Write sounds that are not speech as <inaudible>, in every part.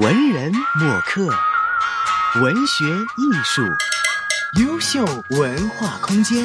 文人墨客，文学艺术，优秀文化空间。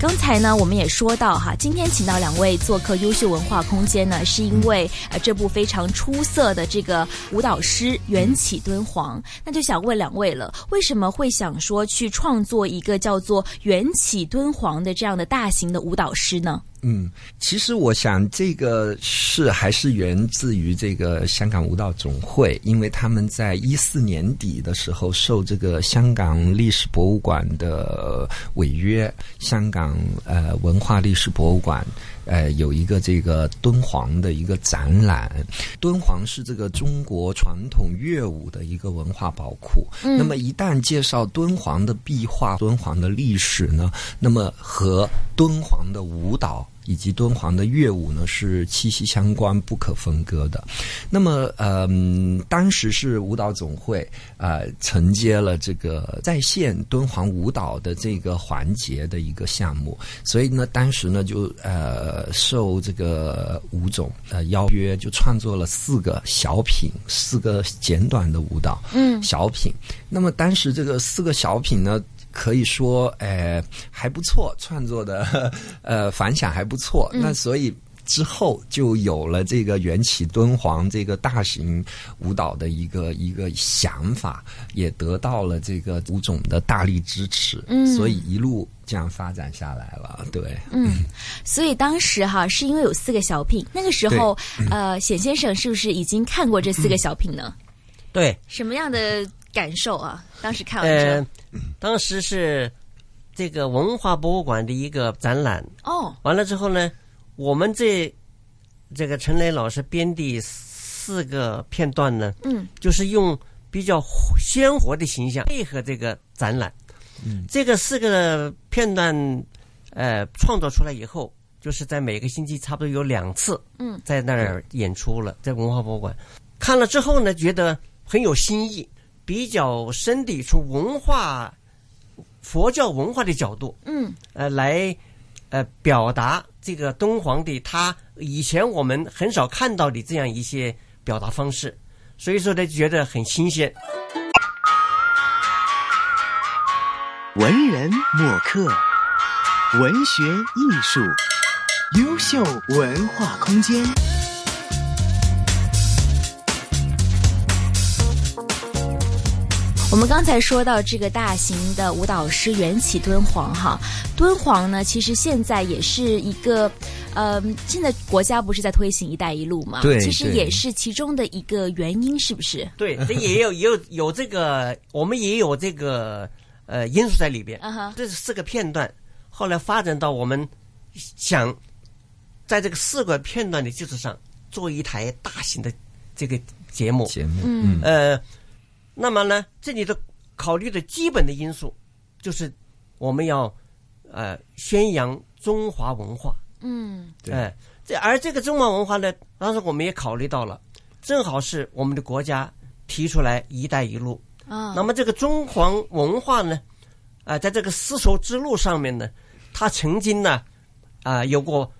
刚才呢，我们也说到哈，今天请到两位做客优秀文化空间呢，是因为呃这部非常出色的这个舞蹈师缘起敦煌。那就想问两位了，为什么会想说去创作一个叫做缘起敦煌的这样的大型的舞蹈师呢？嗯，其实我想这个是还是源自于这个香港舞蹈总会，因为他们在一四年底的时候受这个香港历史博物馆的违约，香港呃文化历史博物馆呃有一个这个敦煌的一个展览，敦煌是这个中国传统乐舞的一个文化宝库。那么一旦介绍敦煌的壁画、敦煌的历史呢，那么和敦煌的舞蹈。以及敦煌的乐舞呢是息息相关、不可分割的。那么，嗯，当时是舞蹈总会啊承接了这个在线敦煌舞蹈的这个环节的一个项目，所以呢，当时呢就呃受这个舞总呃邀约，就创作了四个小品，四个简短的舞蹈，嗯，小品。那么当时这个四个小品呢。可以说，呃，还不错，创作的 <laughs> 呃反响还不错。那所以之后就有了这个缘起敦煌这个大型舞蹈的一个一个想法，也得到了这个舞总的大力支持。嗯，所以一路这样发展下来了。对，嗯，所以当时哈是因为有四个小品，那个时候呃，冼先生是不是已经看过这四个小品呢？对，什么样的感受啊？当时看完之后。当时是这个文化博物馆的一个展览哦，完了之后呢，我们这这个陈雷老师编的四个片段呢，嗯，就是用比较鲜活的形象配合这个展览，嗯，这个四个片段呃创作出来以后，就是在每个星期差不多有两次，嗯，在那儿演出了，在文化博物馆看了之后呢，觉得很有新意。比较深的从文化、佛教文化的角度，嗯，呃，来呃表达这个敦煌的他以前我们很少看到的这样一些表达方式，所以说呢，觉得很新鲜。文人墨客，文学艺术，优秀文化空间。我们刚才说到这个大型的舞蹈师缘起敦煌哈，敦煌呢，其实现在也是一个，呃，现在国家不是在推行“一带一路”嘛？对，其实也是其中的一个原因，是不是？对，<laughs> 这也有也有有这个，我们也有这个呃因素在里边。嗯哼，这是四个片段，后来发展到我们想在这个四个片段的基础上做一台大型的这个节目。节目，嗯，呃。那么呢，这里的考虑的基本的因素，就是我们要呃宣扬中华文化。嗯，哎，这而这个中华文化呢，当时我们也考虑到了，正好是我们的国家提出来“一带一路”。啊，那么这个中华文化呢，啊，在这个丝绸之路上面呢，它曾经呢，啊，有过。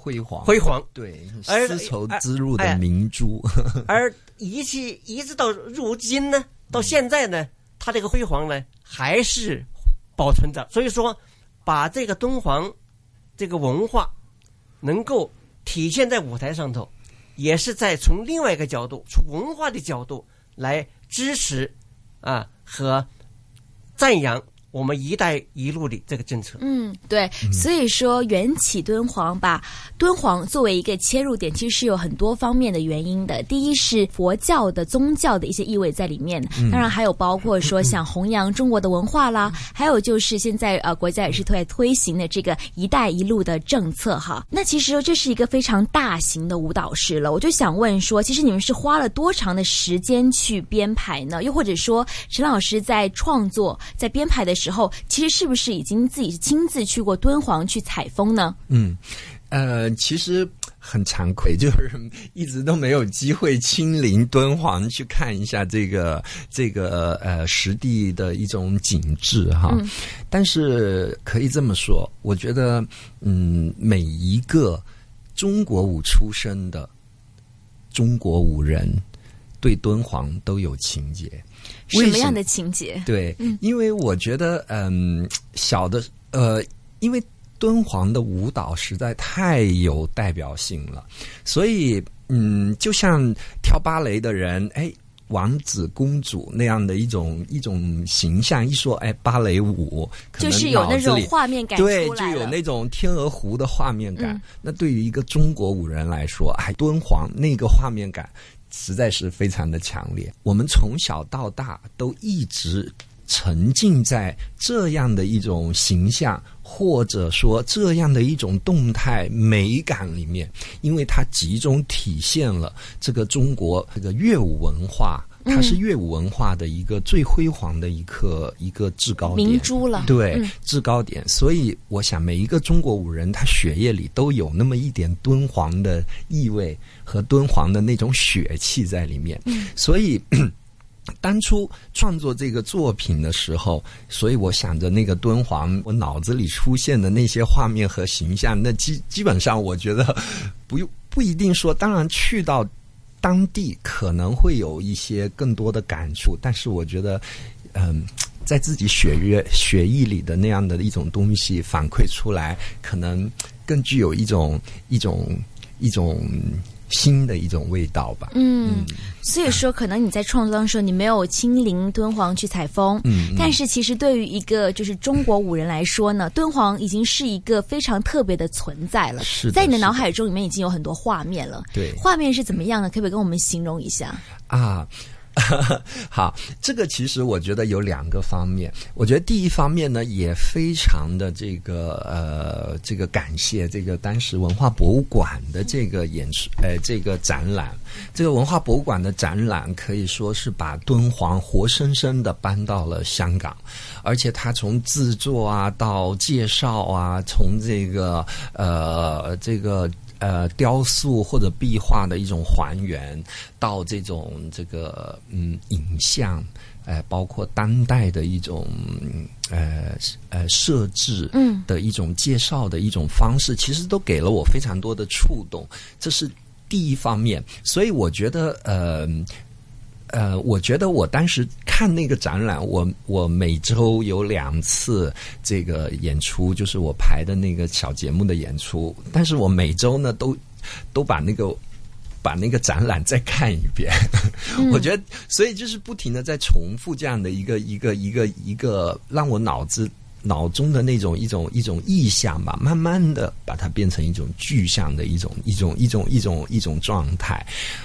辉煌，辉煌，对，丝绸之路的明珠。<laughs> 而一去一直到如今呢，到现在呢，它这个辉煌呢还是保存着。所以说，把这个敦煌这个文化能够体现在舞台上头，也是在从另外一个角度，从文化的角度来支持啊和赞扬。我们“一带一路”的这个政策，嗯，对，所以说缘起敦煌把敦煌作为一个切入点，其实是有很多方面的原因的。第一是佛教的宗教的一些意味在里面，当然还有包括说想弘扬中国的文化啦，还有就是现在呃国家也是在推行的这个“一带一路”的政策哈。那其实这是一个非常大型的舞蹈室了，我就想问说，其实你们是花了多长的时间去编排呢？又或者说，陈老师在创作在编排的？时候，其实是不是已经自己亲自去过敦煌去采风呢？嗯，呃，其实很惭愧，就是一直都没有机会亲临敦煌去看一下这个这个呃实地的一种景致哈。但是可以这么说，我觉得嗯，每一个中国舞出身的中国舞人对敦煌都有情节。什么样的情节？对，因为我觉得，嗯，小的，呃，因为敦煌的舞蹈实在太有代表性了，所以，嗯，就像跳芭蕾的人，哎。王子公主那样的一种一种形象，一说哎芭蕾舞，就是有那种画面感，对，就有那种天鹅湖的画面感。那对于一个中国舞人来说，哎，敦煌那个画面感实在是非常的强烈。我们从小到大都一直沉浸在这样的一种形象。或者说这样的一种动态美感里面，因为它集中体现了这个中国这个乐舞文化，它是乐舞文化的一个最辉煌的一个一个制高点，明珠了。对，制高点。所以我想，每一个中国舞人，他血液里都有那么一点敦煌的意味和敦煌的那种血气在里面。所以。当初创作这个作品的时候，所以我想着那个敦煌，我脑子里出现的那些画面和形象，那基基本上我觉得不用不一定说，当然去到当地可能会有一些更多的感触，但是我觉得，嗯，在自己血液血液里的那样的一种东西反馈出来，可能更具有一种一种一种。新的一种味道吧。嗯，所以说，可能你在创作当中，你没有亲临敦煌去采风。嗯，但是其实对于一个就是中国舞人来说呢，敦煌已经是一个非常特别的存在了。是在你的脑海中里面已经有很多画面了。对，画面是怎么样的？可不可以跟我们形容一下？啊。<laughs> 好，这个其实我觉得有两个方面。我觉得第一方面呢，也非常的这个呃，这个感谢这个当时文化博物馆的这个演出，呃，这个展览。这个文化博物馆的展览可以说是把敦煌活生生的搬到了香港，而且他从制作啊到介绍啊，从这个呃这个。呃，雕塑或者壁画的一种还原，到这种这个嗯影像，呃，包括当代的一种呃呃设置，嗯，的一种介绍的一种方式，其实都给了我非常多的触动。这是第一方面，所以我觉得呃。呃，我觉得我当时看那个展览，我我每周有两次这个演出，就是我排的那个小节目的演出。但是我每周呢，都都把那个把那个展览再看一遍。<laughs> 我觉得，所以就是不停的在重复这样的一个一个一个一个，让我脑子。脑中的那种一种一种意象吧，慢慢的把它变成一种具象的一种一种一种一种一种状态。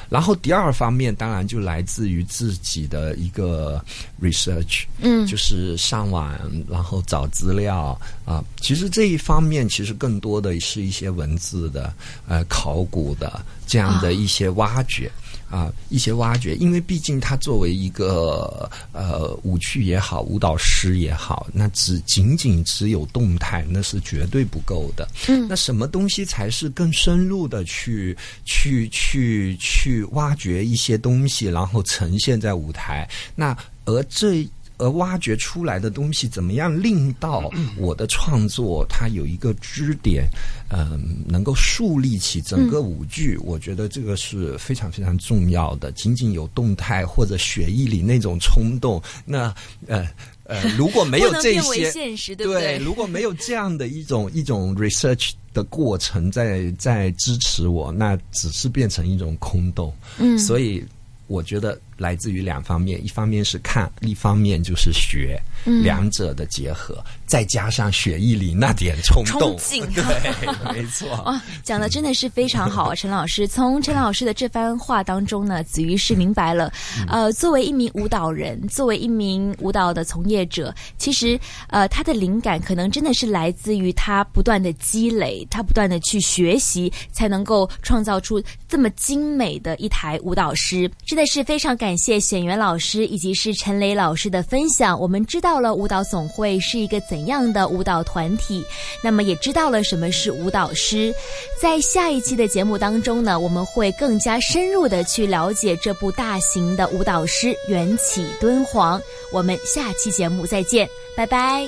然后第二方面，当然就来自于自己的一个 research，嗯，就是上网然后找资料啊。其实这一方面其实更多的是一些文字的呃考古的这样的一些挖掘。啊，一些挖掘，因为毕竟他作为一个呃舞剧也好，舞蹈师也好，那只仅仅只有动态，那是绝对不够的。嗯，那什么东西才是更深入的去去去去挖掘一些东西，然后呈现在舞台？那而这。而挖掘出来的东西怎么样令到我的创作它有一个支点，嗯，能够树立起整个舞剧？我觉得这个是非常非常重要的。仅仅有动态或者血液里那种冲动，那呃呃，如果没有这些，<laughs> 对，如果没有这样的一种 <laughs> 一种 research 的过程在在支持我，那只是变成一种空洞。嗯，所以。我觉得来自于两方面，一方面是看，一方面就是学，两者的结合，再加上血液里那点冲动，<laughs> 对，没错。哇，<laughs> 讲的真的是非常好，陈老师。<laughs> 从陈老师的这番话当中呢，子瑜是明白了，呃，作为一名舞蹈人，作为一名舞蹈的从业者，其实呃，他的灵感可能真的是来自于他不断的积累，他不断的去学习，才能够创造出这么精美的一台舞蹈师。真的是非常感谢显元老师以及是陈雷老师的分享。我们知道了舞蹈总会是一个怎样的舞蹈团体，那么也知道了什么是舞蹈师。在下一期的节目当中呢，我们会更加深入的去了解这部大型的舞蹈师缘起敦煌。我们下期节目再见，拜拜。